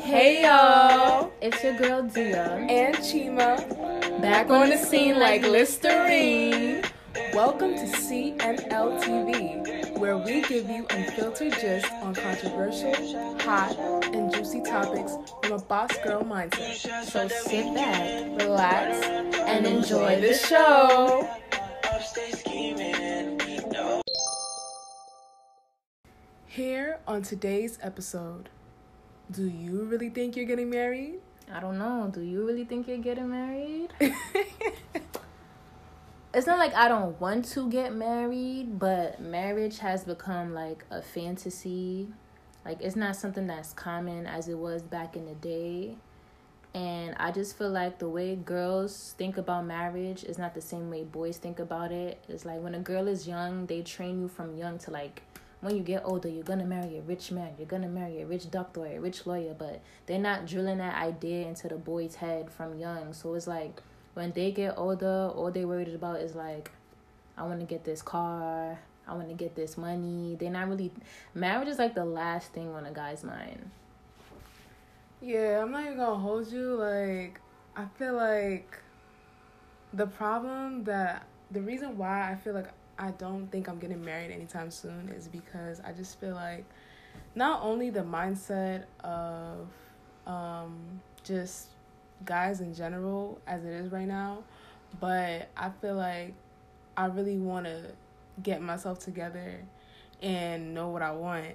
Hey y'all, It's your girl Dia. and Chima, back on the scene like Listerine. Welcome to CNL TV, where we give you unfiltered gist on controversial, hot, and juicy topics from a boss girl mindset. So sit back Relax and enjoy the the show. Here on today's episode, do you really think you're getting married? I don't know. Do you really think you're getting married? it's not like I don't want to get married, but marriage has become like a fantasy. Like it's not something that's common as it was back in the day. And I just feel like the way girls think about marriage is not the same way boys think about it. It's like when a girl is young, they train you from young to like when you get older, you're gonna marry a rich man, you're gonna marry a rich doctor or a rich lawyer, but they're not drilling that idea into the boy's head from young. So it's like when they get older, all they're worried about is like, I wanna get this car, I wanna get this money. They're not really marriage is like the last thing on a guy's mind. Yeah, I'm not even gonna hold you. Like, I feel like the problem that the reason why I feel like I don't think I'm getting married anytime soon is because I just feel like not only the mindset of um, just guys in general as it is right now, but I feel like I really want to get myself together and know what I want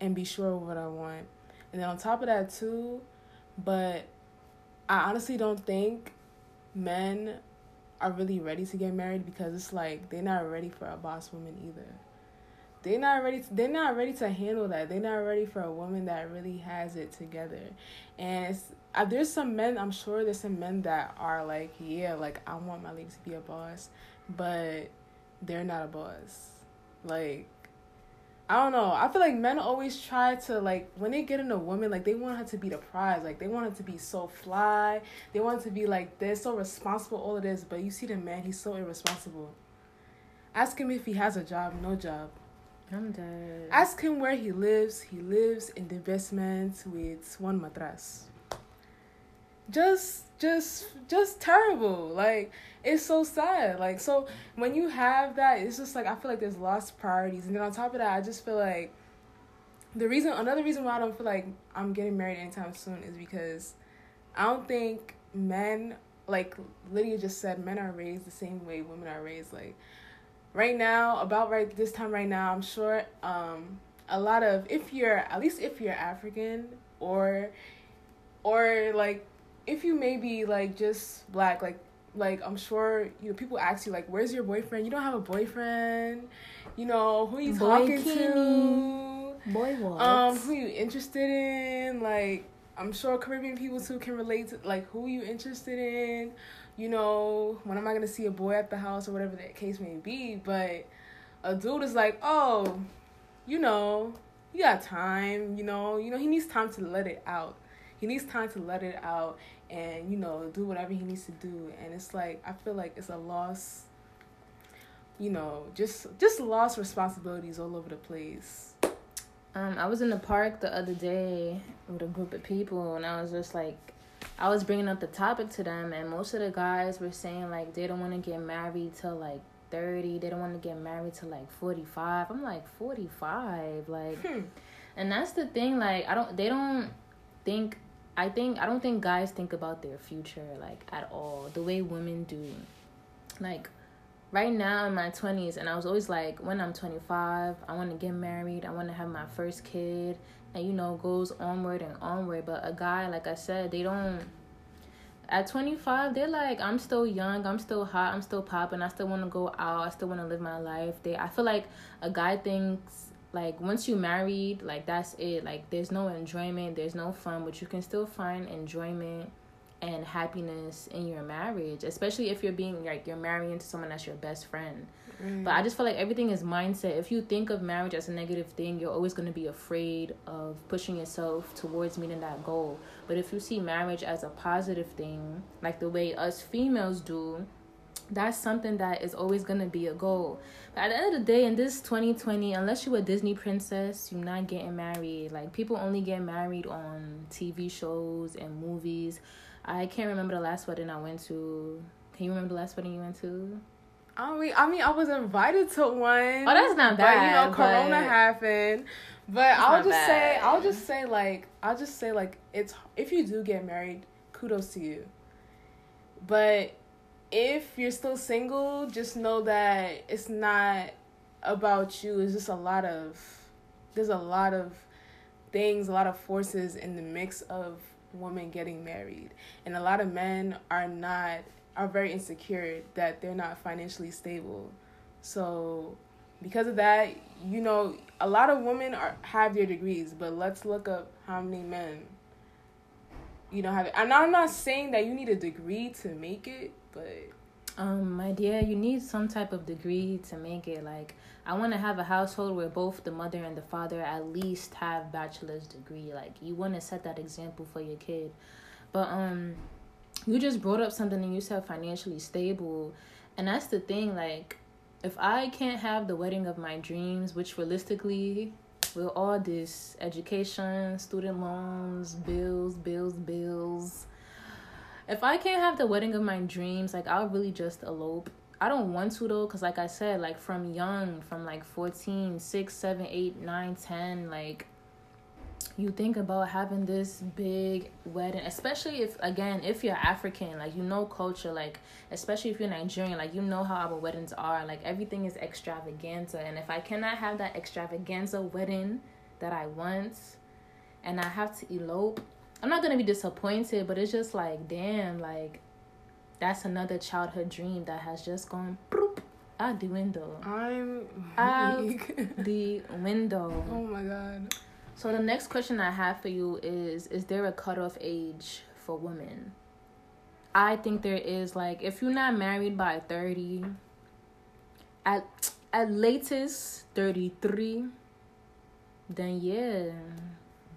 and be sure of what I want. And then on top of that too, but I honestly don't think men are really ready to get married because it's like they're not ready for a boss woman either. They're not ready. To, they're not ready to handle that. They're not ready for a woman that really has it together. And it's, uh, there's some men. I'm sure there's some men that are like, yeah, like I want my lady to be a boss, but they're not a boss. Like I don't know. I feel like men always try to like when they get in a woman, like they want her to be the prize. Like they want her to be so fly. They want her to be like this, so responsible, all of this. But you see the man, he's so irresponsible. Ask him if he has a job, no job. I'm dead. Ask him where he lives. He lives in the basement with one mattress. Just, just, just terrible. Like it's so sad. Like so, when you have that, it's just like I feel like there's lost priorities, and then on top of that, I just feel like the reason, another reason why I don't feel like I'm getting married anytime soon is because I don't think men, like Lydia just said, men are raised the same way women are raised. Like right now, about right this time right now, I'm sure um a lot of if you're at least if you're African or or like if you maybe like just black like like I'm sure you know people ask you like where's your boyfriend? You don't have a boyfriend. You know who you talking Kenny. to Boy, what? um who you interested in? Like I'm sure Caribbean people too can relate to like who you interested in. You know when am I gonna see a boy at the house or whatever that case may be? But a dude is like oh you know you got time you know you know he needs time to let it out he needs time to let it out and you know do whatever he needs to do and it's like i feel like it's a loss you know just just lost responsibilities all over the place Um, I was in the park the other day with a group of people, and I was just like, I was bringing up the topic to them, and most of the guys were saying like they don't want to get married till like thirty. They don't want to get married till like forty five. I'm like forty five, like, Hmm. and that's the thing. Like, I don't. They don't think. I think I don't think guys think about their future like at all the way women do. Like right now in my 20s and i was always like when i'm 25 i want to get married i want to have my first kid and you know goes onward and onward but a guy like i said they don't at 25 they're like i'm still young i'm still hot i'm still popping i still want to go out i still want to live my life they i feel like a guy thinks like once you married like that's it. Like there's no enjoyment there's no fun but you can still find enjoyment and happiness in your marriage especially if you're being like you're marrying to someone that's your best friend. Mm. But i just feel like everything is mindset. If you think of marriage as a negative thing you're always going to be afraid of pushing yourself towards meeting that goal. But if you see marriage as a positive thing like the way us females do that's something that is always gonna be a goal. But at the end of the day, in this 2020, unless you're a Disney princess, you're not getting married. Like people only get married on TV shows and movies. I can't remember the last wedding I went to. Can you remember the last wedding you went to? I mean, I mean, I was invited to one. Oh, that's not bad. But you know, Corona but- happened. But I'll just say. I'll just say, like, I'll just say, like, it's if you do get married, kudos to you. But if you're still single, just know that it's not about you. It's just a lot of, there's a lot of things, a lot of forces in the mix of women getting married, and a lot of men are not are very insecure that they're not financially stable. So because of that, you know, a lot of women are have their degrees, but let's look up how many men you know have it. And I'm not saying that you need a degree to make it, but Um, my dear, you need some type of degree to make it. Like, I want to have a household where both the mother and the father at least have bachelor's degree. Like, you want to set that example for your kid. But um, you just brought up something and you said financially stable, and that's the thing. Like, if I can't have the wedding of my dreams, which realistically, with all this education, student loans, bills, bills, bills if I can't have the wedding of my dreams, like I'll really just elope. I don't want to though, cause like I said, like from young, from like 14, 6, 7, 8, 9, 10, like you think about having this big wedding, especially if again, if you're African, like you know culture, like especially if you're Nigerian, like you know how our weddings are, like everything is extravaganza. And if I cannot have that extravaganza wedding that I want and I have to elope, I'm not gonna be disappointed, but it's just like, damn, like that's another childhood dream that has just gone bloop, out the window. I'm Out. The window. oh my god. So the next question I have for you is: Is there a cutoff age for women? I think there is. Like, if you're not married by thirty, at at latest thirty three, then yeah,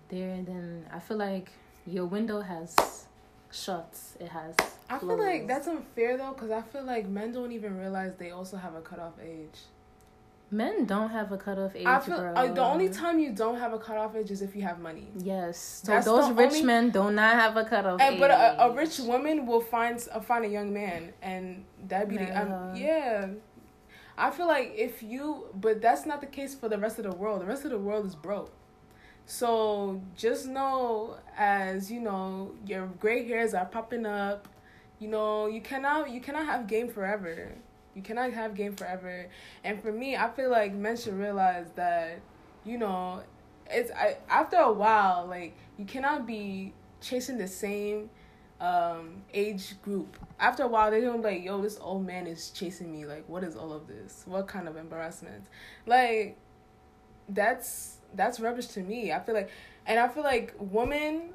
there. Then I feel like your window has shut. It has. I feel like that's unfair though, because I feel like men don't even realize they also have a cutoff age. men don't have a cutoff age. I feel girl. uh, the only time you don't have a cutoff age is if you have money. Yes. So That's those rich only- men do not have a cutoff And, age. but a, a rich woman will find uh, find a young man, and that'd be the um, yeah. I feel like if you, but that's not the case for the rest of the world. The rest of the world is broke. So just know, as you know, your gray hairs are popping up. You know, you cannot you cannot have game forever. You cannot have game forever. And for me, I feel like men should realize that, you know, it's I, after a while, like you cannot be chasing the same um age group. After a while, they don't like, yo, this old man is chasing me. Like, what is all of this? What kind of embarrassment? Like, that's that's rubbish to me. I feel like, and I feel like women,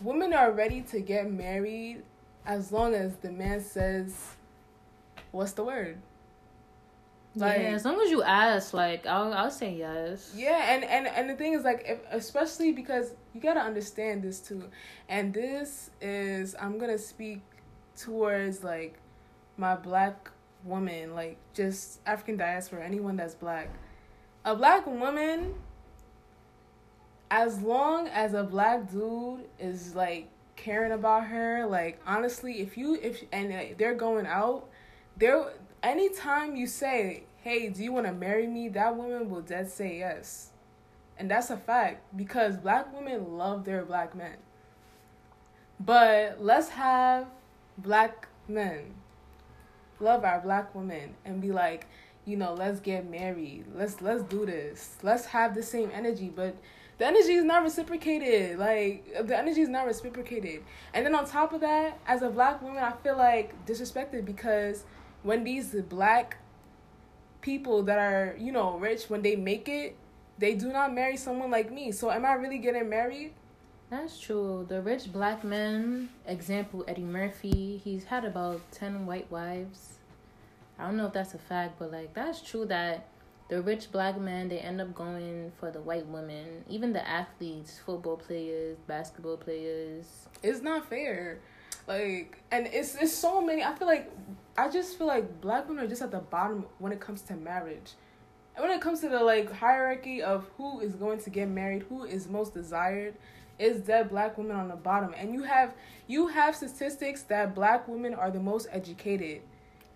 women are ready to get married as long as the man says, "What's the word?" Like- yeah, as long as you ask, like I'll I'll say yes. Yeah, and and and the thing is like, if, especially because you gotta understand this too, and this is I'm gonna speak towards like my black woman, like just African diaspora, anyone that's black. A black woman, as long as a black dude is like caring about her, like honestly, if you if and uh, they're going out, there anytime you say, "Hey, do you want to marry me?" that woman will dead say yes. And that's a fact because black women love their black men. But let's have black men love our black women and be like, you know, let's get married. Let's let's do this. Let's have the same energy, but the energy is not reciprocated. Like the energy is not reciprocated. And then on top of that, as a black woman, I feel like disrespected because when these black people that are, you know, rich, when they make it, they do not marry someone like me. So am I really getting married? That's true. The rich black men, example Eddie Murphy, he's had about ten white wives. I don't know if that's a fact, but like that's true that the rich black men they end up going for the white women. Even the athletes, football players, basketball players. It's not fair. Like and it's it's so many I feel like I just feel like black women are just at the bottom when it comes to marriage. And when it comes to the like hierarchy of who is going to get married, who is most desired, is dead black women on the bottom. And you have you have statistics that black women are the most educated.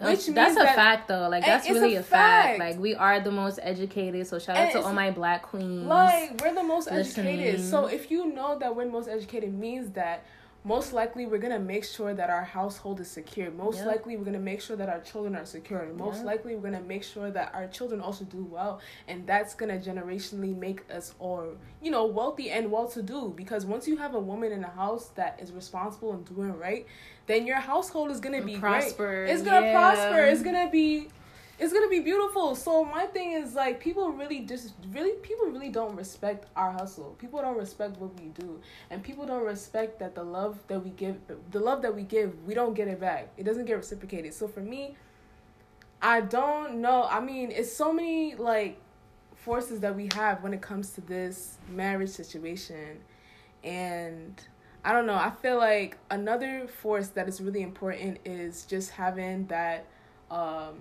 Which that's a that, fact though. Like that's really a, fact. fact. Like we are the most educated. So shout out to all my black queens. Like we're the most listening. educated. So if you know that we're most educated means that most likely we're gonna make sure that our household is secure. Most likely we're gonna make sure that our children are secure. And most likely we're gonna make sure that our children also do well. And that's gonna generationally make us all, you know, wealthy and well to do. Because once you have a woman in a house that is responsible and doing right, then your household is gonna be prosper. Great. It's gonna yeah. prosper. It's gonna be it's gonna be beautiful. So my thing is like people really just really people really don't respect our hustle. People don't respect what we do, and people don't respect that the love that we give, the love that we give, we don't get it back. It doesn't get reciprocated. So for me, I don't know. I mean, it's so many like forces that we have when it comes to this marriage situation, and. I don't know. I feel like another force that is really important is just having that um,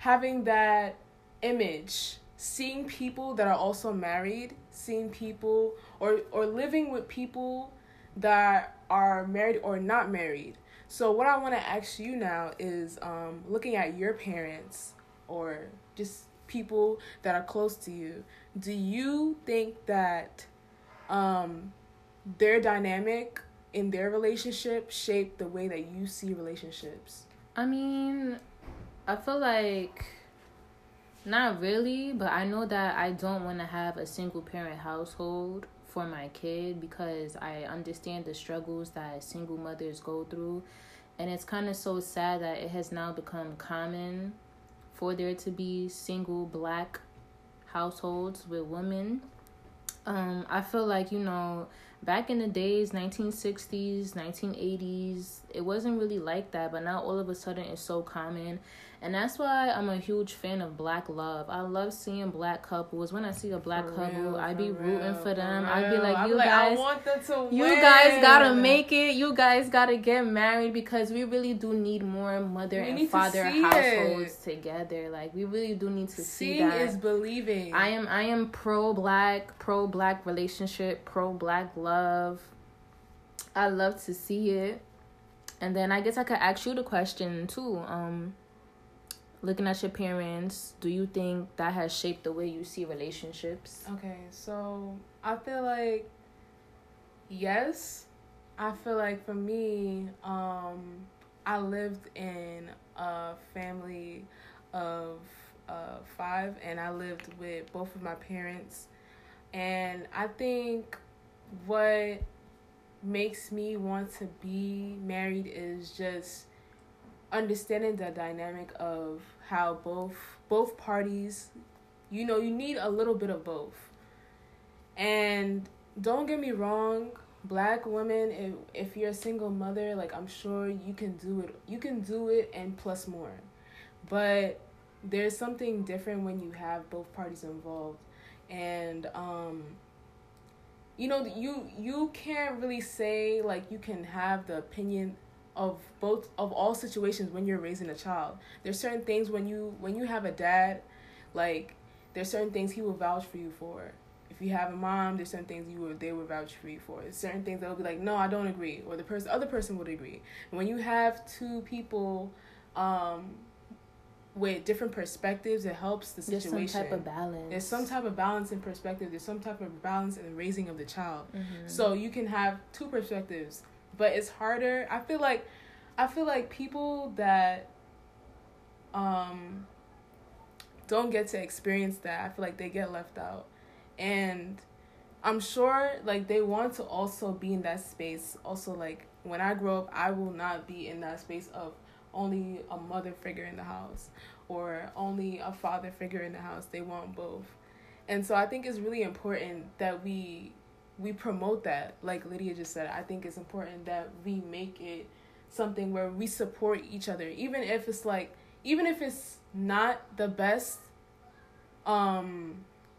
having that image seeing people that are also married seeing people or or living with people that are married or not married. So what i want to ask you now is um, looking at your parents or just people that are close to you do you think that um, their dynamic in their relationship shaped the way that you see relationships? I mean I feel like not really, but I know that I don't want to have a single parent household for my kid because I understand the struggles that single mothers go through. And it's kind of so sad that it has now become common for there to be single black households with women. Um, I feel like, you know, back in the days 1960s 1980s it wasn't really like that but now all of a sudden it's so common and that's why I'm a huge fan of black love. I love seeing black couples. When I see a black for couple, real, I be rooting for them. For I'd be like, you guys, like, you guys gotta make it. You guys gotta get married because we really do need more mother we and father households it. together. Like we really do need to Seeing see that. is believing. I am I am pro black, pro black relationship, pro black love. I love to see it. And then I guess I could ask you the question too. Um, looking at your parents, do you think that has shaped the way you see relationships? Okay, so I feel like yes. I feel like for me, um, I lived in a family of uh, five, and I lived with both of my parents. And I think what makes me want to be married is just understanding the dynamic of how both both parties you know you need a little bit of both. And don't get me wrong black women if, if you're a single mother like i'm sure you can do it you can do it and plus more. But there's something different when you have both parties involved. And um you know you you can't really say like you can have the opinion of both of all situations when you're raising a child. There's certain things when you when you have a dad, like there's certain things he will vouch for you for. If you have a mom, there's certain things you would they would vouch for you for. There's certain things they'll be like, no, I don't agree, or the person other person would agree. And when you have two people, um, with different perspectives, it helps the situation. There's some type of balance. There's some type of balance in perspective. There's some type of balance in the raising of the child. Mm-hmm. So you can have two perspectives but it's harder. I feel like I feel like people that um don't get to experience that. I feel like they get left out. And I'm sure like they want to also be in that space. Also like when I grow up, I will not be in that space of only a mother figure in the house or only a father figure in the house. They want both. And so I think it's really important that we we promote that like lydia just said i think it's important that we make it something where we support each other even if it's like even if it's not the best um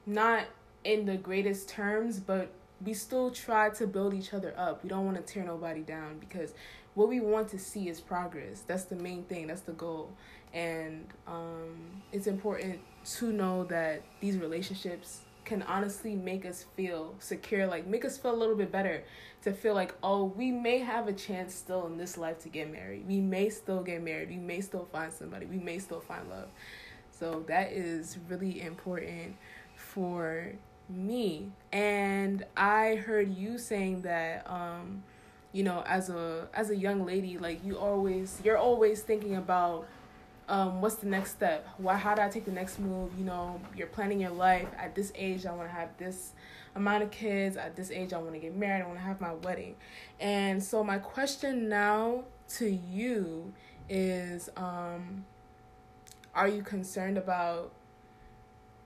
not in the greatest terms but we still try to build each other up. We don't want to tear nobody down because what we want to see is progress. That's the main thing. That's the goal. And um, it's important to know that these relationships can honestly make us feel secure, like make us feel a little bit better. To feel like, oh, we may have a chance still in this life to get married. We may still get married. We may still find somebody. We may still find love. So that is really important for me. And I heard you saying that um you know, as a as a young lady, like you always you're always thinking about um, what's the next step? Why how do I take the next move? You know, you're planning your life. At this age I wanna have this amount of kids. At this age I wanna get married, I wanna have my wedding. And so my question now to you is um are you concerned about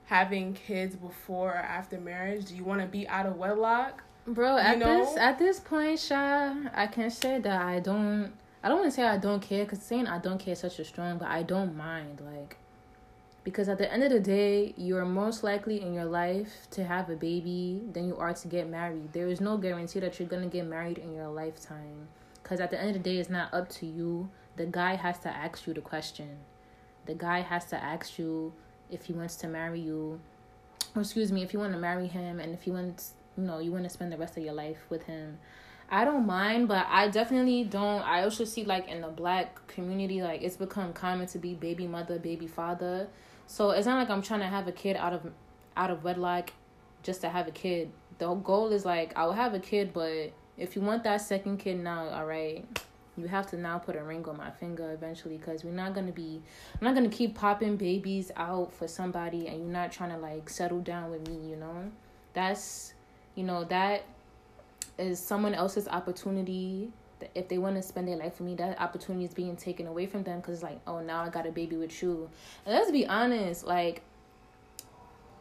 having kids before or after marriage? Do you want to be out of wedlock? Bro, at know? this at this point, Sha, I can say that I don't. I don't want to say I don't care because saying I don't care is such a strong, but I don't mind. Like, because at the end of the day, you're most likely in your life to have a baby than you are to get married. There is no guarantee that you're gonna get married in your lifetime. Because at the end of the day, it's not up to you. The guy has to ask you the question. The guy has to ask you if he wants to marry you, or excuse me, if you want to marry him, and if he wants you know you want to spend the rest of your life with him. I don't mind but i definitely don't i also see like in the black community like it's become common to be baby mother baby father. So it's not like i'm trying to have a kid out of out of wedlock just to have a kid. The goal is like i'll have a kid but if you want that second kid now all right you have to now put a ring on my finger eventually because we're not gonna be i'm not gonna keep popping babies out for somebody and you're not trying to like settle down with me you know? That's you know that is someone else's opportunity if they want to spend their life with me that opportunity is being taken away from them because like oh now i got a baby with you. And let's be honest like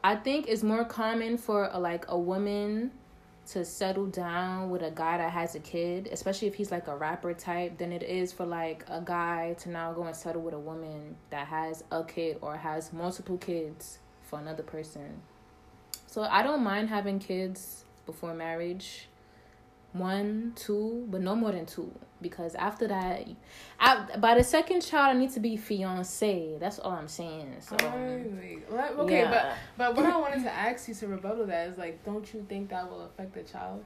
i think it's more common for a, like a woman to settle down with a guy that has a kid especially if he's like a rapper type than it is for like a guy to now go and settle with a woman that has a kid or has multiple kids for another person. So i don't mind having kids before marriage. One two but no more than two because after that I, by the second child i need to be fiance that's all i'm saying so. Okay yeah. but but what i wanted to ask you to rebuttal that is like don't you think that will affect the child?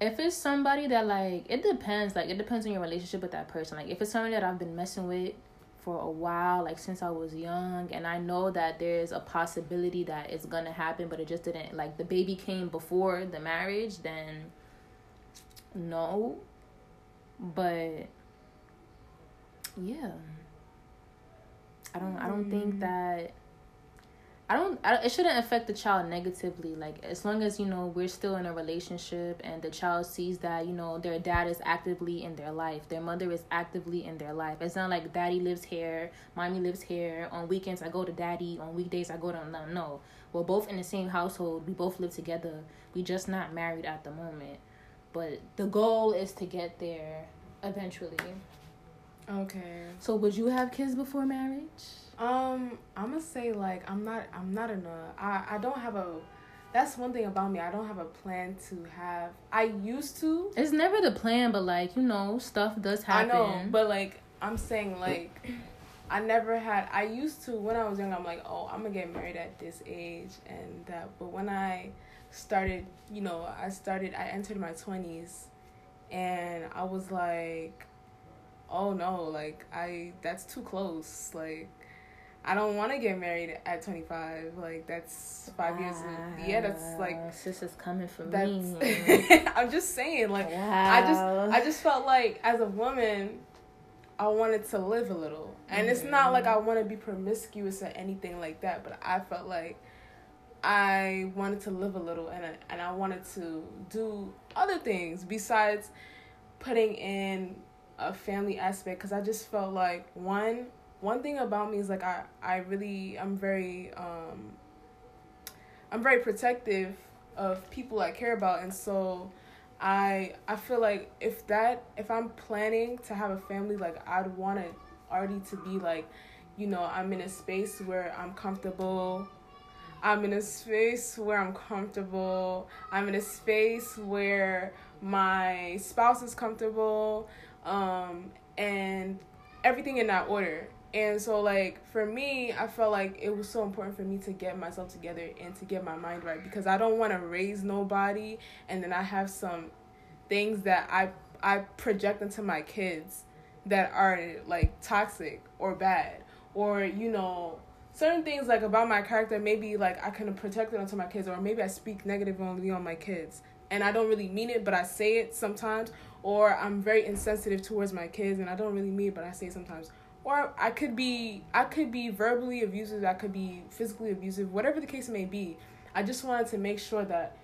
If it's somebody that like it depends. Like it depends on your relationship with that person. Like if it's somebody that i've been messing with for a while, like since I was young, and I know that there's a possibility that it's gonna happen, but it just didn't. Like the baby came before the marriage, then no. But yeah, I don't. I don't think mm. that I don't, I It shouldn't affect the child negatively. Like as long as you know we're still in a relationship, and the child sees that you know their dad is actively in their life, their mother is actively in their life. It's not like daddy lives here, mommy lives here. On weekends I go to daddy. On weekdays I go to no. No, we're both in the same household. We both live together. We just not married at the moment, but the goal is to get there eventually. Okay. So would you have kids before marriage? Um, I'm gonna say like I'm not I'm not in a I I don't have a that's one thing about me. I don't have a plan to have. I used to. It's never the plan, but like you know, stuff does happen. I know, but like I'm saying, like I never had. I used to when I was young. I'm like, oh, I'm gonna get married at this age and that. But when I started, you know, I started. I entered my twenties, and I was like, oh no, like I that's too close. Like I don't want to get married at 25. Like that's five wow. years. Of, yeah, that's like sis is coming for me. I'm just saying, like wow. I just I just felt like as a woman, I wanted to live a little, and mm-hmm. it's not like I mm-hmm. want to be promiscuous or anything like that. But I felt like I wanted to live a little, and I, and I wanted to do other things besides putting in a family aspect because I just felt like one one thing about me is like I I really I'm very um I'm very protective of people I care about and so I I feel like if that if I'm planning to have a family like I'd want it already to be like you know I'm in a space where I'm comfortable I'm in a space where I'm comfortable. I'm in a space where my spouse is comfortable, um, and everything in that order. And so, like, for me, I felt like it was so important for me to get myself together and to get my mind right because I don't want to raise nobody and then I have some things that I I project into my kids that are like toxic or bad or you know certain things like about my character maybe like I can project it onto my kids or maybe I speak negatively on my kids and I don't really mean it but I say it sometimes or I'm very insensitive towards my kids and I don't really mean it but I say it sometimes or I could be I could be verbally abusive, I could be physically abusive, whatever the case may be. I just wanted to make sure that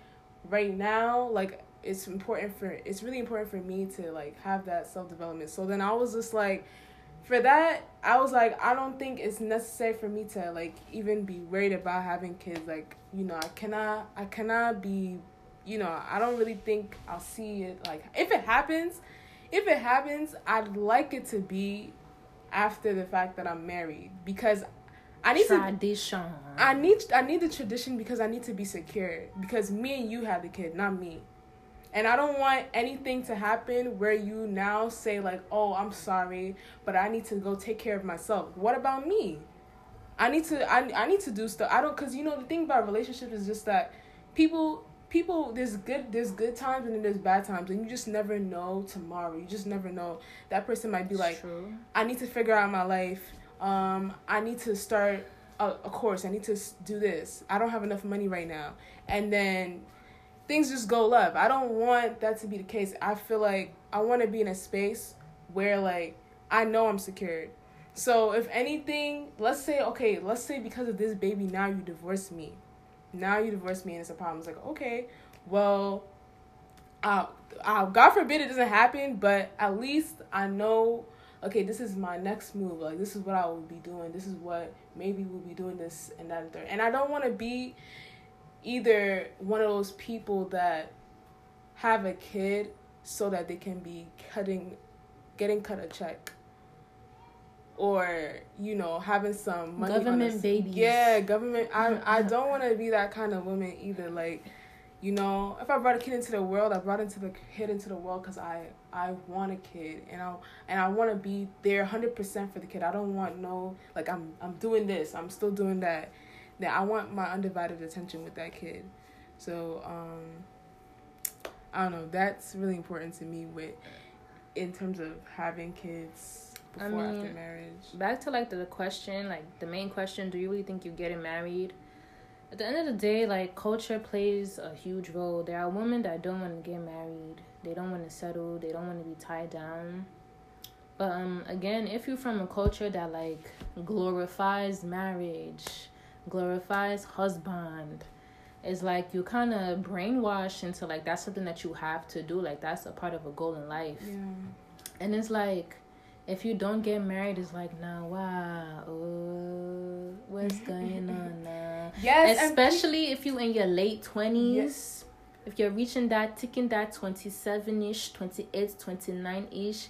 right now like it's important for it's really important for me to like have that self development. So then I was just like for that, I was like, I don't think it's necessary for me to like even be worried about having kids. Like, you know, I cannot I cannot be you know, I don't really think I'll see it like if it happens, if it happens, I'd like it to be after the fact that I'm married because I need tradition. to I need I need the tradition because I need to be secure because me and you have the kid, not me. And I don't want anything to happen where you now say like, "Oh, I'm sorry, but I need to go take care of myself." What about me? I need to I, I need to do stuff. I don't cuz you know the thing about relationships is just that people people there's good there's good times and then there's bad times and you just never know tomorrow. You just never know. That person might be it's like true. i need to figure out my life. Um i need to start a, a course. I need to do this. I don't have enough money right now. And then things just go left. I don't want that to be the case. I feel like i want to be in a space where like i know i'm secured. So if anything let's say okay let's say because of this baby now you divorce me now you divorce me and it's a problem. It's like, okay, well, uh, uh, God forbid it doesn't happen, but at least I know, okay, this is my next move. Like, this is what I will be doing. This is what maybe we'll be doing this and that and third. And I don't want to be either one of those people that have a kid so that they can be cutting, getting cut a check or you know having some money government babies. Yeah, government. I I don't want to be that kind of woman either. Like, you know, if I brought a kid into the world, I brought into the kid into the world because I I want a kid and I and I want to be there hundred percent for the kid. I don't want no like I'm I'm doing this. I'm still doing that. That I want my undivided attention with that kid. So um, I don't know. That's really important to me with in terms of having kids before I mean, after marriage. Back to like the, the question, like the main question: Do you really think you're getting married? At the end of the day, like culture plays a huge role. There are women that don't want to get married. They don't want to settle. They don't want to be tied down. But um, again, if you're from a culture that like glorifies marriage, glorifies husband, it's like you kind of brainwashed into like that's something that you have to do. Like that's a part of a goal in life. Yeah. And it's like if you don't get married, it's like, nah, wow, oh, what's going on now? Yes, especially if you in your late twenties. Yes. If you're reaching that, ticking that 27 ish, 28, 29 ish,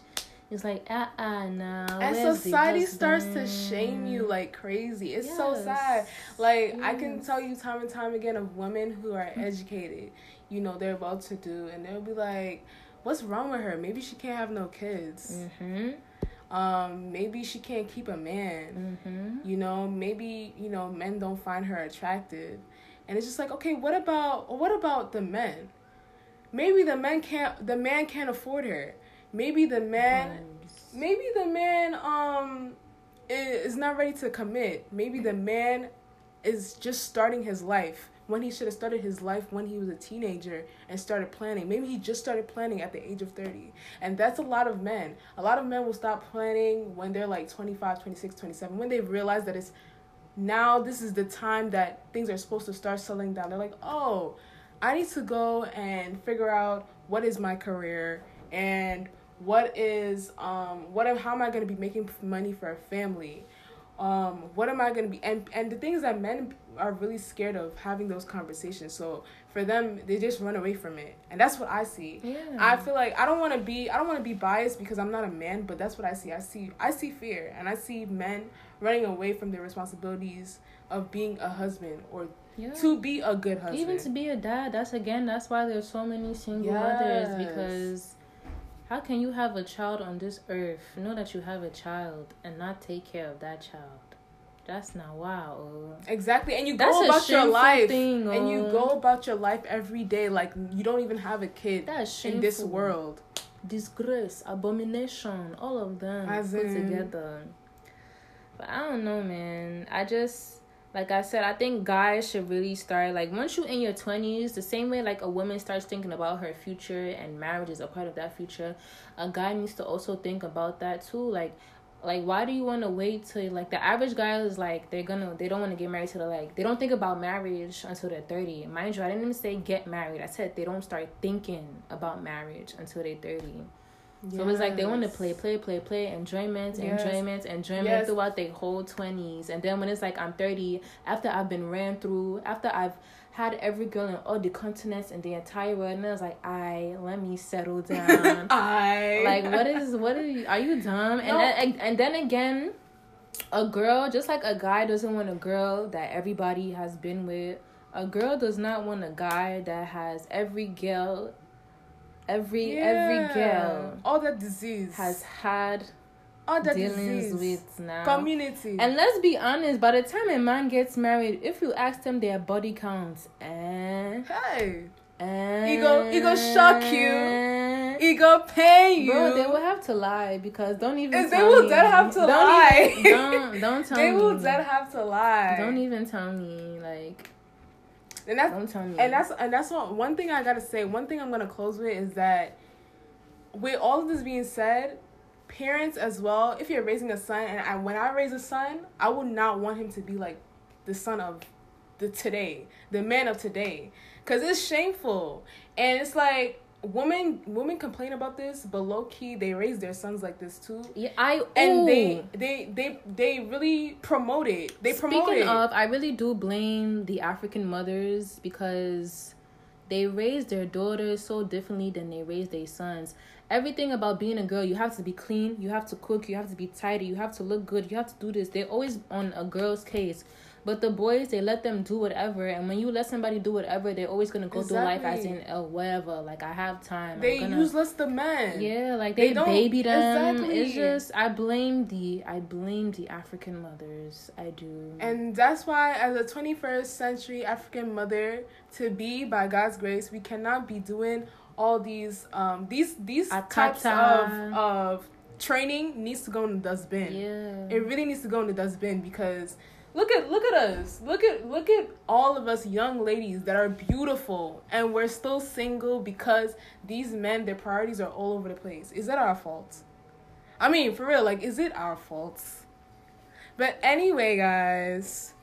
it's like, ah, uh, uh, now. And society starts to shame you like crazy. It's yes. so sad. Like. I can tell you time and time again of women who are educated, you know, they're well to do, and they'll be like, what's wrong with her? Maybe she can't have no kids. Mm-hmm um, maybe she can't keep a man. Mm-hmm. You know, maybe you know men don't find her attractive, and it's just like, okay, what about what about the men? Maybe the men can't. The man can't afford her. Maybe the man. Maybe the man um is not ready to commit. Maybe the man is just starting his life when he should have started his life when he was a teenager and started planning. Maybe he just started planning at the age of 30. And that's a lot of men. A lot of men will stop planning when they're like 25, 26, 27, when they realize that it's now this is the time that things are supposed to start settling down. They're like, oh, I need to go and figure out what is my career and what is um what how am I going to be making money for a family um what am i going to be and and the things that men are really scared of having those conversations so for them they just run away from it and that's what i see yeah. i feel like i don't want to be i don't want to be biased because i'm not a man but that's what i see i see i see fear and i see men running away from their responsibilities of being a husband or Yeah. to be a good husband. Even to be a dad, that's again, that's why there's so many single mothers because how can you have a child on this earth, know that you have a child, and not take care of that child? That's not wow. oh. Exactly, and you That's go about your life, thing, and you oh. go about your life every day like you don't even have a kid That's in this world. Disgrace, abomination, all of them As put in- together. But I don't know, man. I just like I said, I think guys should really start like once you in your twenties, the same way like a woman starts thinking about her future and marriage is a part of that future, a guy needs to also think about that too. Like like why do you want to wait till like the average guy is like they're gonna they don't want to get married till like they don't think about marriage until they're 30 mind you i didn't even say get married. I said they don't start thinking about marriage until they're 30 so it's like they want to play, play, play, play, enjoyment, Yes. enjoyment, enjoyment Yes. throughout their whole twenties. And then when it's like I'm thirty, after I've been ran through, after I've had every girl in all the continents in the entire world, and I was like, I let me settle down. I like what is what are you are you dumb? And No. then and then again, a girl just like a guy doesn't want a girl that everybody has been with. A girl does not want a guy that has every girl, every every girl all that disease has had all that dealings disease with now. community and let's be honest, by the time a man gets married, if you ask them their body counts, eh, hey eh, He gon- he gon' shock you. he go pay you Bro, they will have to lie because don't even. They will me. dead have to don't lie. Even, don't don't tell me they me. will dead have to lie Don't even tell me like. And that's Don't tell me. and that's and that's what one thing I gotta say. One thing I'm gonna close with is that, with all of this being said, parents as well. If you're raising a son, and I, when I raise a son, I would not want him to be like the son of the today, the man of today, because it's shameful, and it's like women women complain about this, but low key they raise their sons like this too. yeah, I And ooh. they they they they really promote it. They promote Speaking it. of, I really do blame the African mothers because they raise their daughters so differently than they raise their sons. Everything about being a girl, you have to be clean, you have to cook, you have to be tidy, you have to look good, you have to do this. They're always on a girl's case. But the boys, they let them do whatever, and when you let somebody do whatever, they're always gonna go through life as in, Exactly. oh, whatever. Like I have time. they gonna, useless the men. yeah, like They they, don't- baby them. exactly. It's just I blame the I blame the African mothers. I do. And that's why, as a 21st century African mother, to be by God's grace, we cannot be doing all these um these these types of of training needs to go in the dustbin. yeah. It really needs to go in the dustbin because look at look at us. Look at look at all of us young ladies that are beautiful and we're still single because these men their priorities are all over the place. Is that our fault? I mean, for real, like is it our fault? But anyway, guys,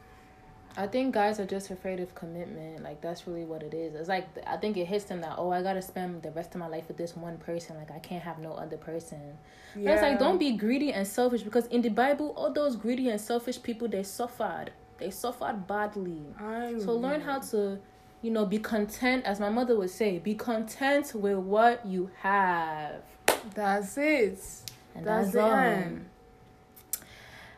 I think guys are just afraid of commitment. Like that's really what it is. It's like I think it hits them that oh I gotta spend the rest of my life with this one person. Like I can't have no other person. But it's like don't be greedy and selfish because in the Bible all those greedy and selfish people they suffered. They suffered badly. I So learn how to, you know, be content. As my mother would say, be content with what you have. That's it. And That's that's, end.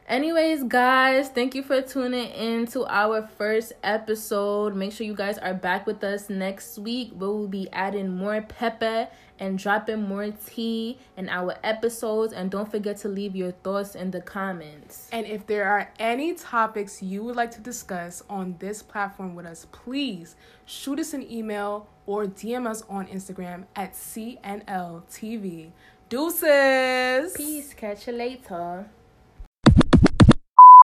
Anyways, guys, thank you for tuning in to our first episode. Make sure you guys are back with us next week where we'll be adding more pepper and dropping more tea in our episodes. And don't forget to leave your thoughts in the comments. And if there are any topics you would like to discuss on this platform with us, please shoot us an email or DM us on Instagram at CNLTV. Deuces! Peace. Catch you later.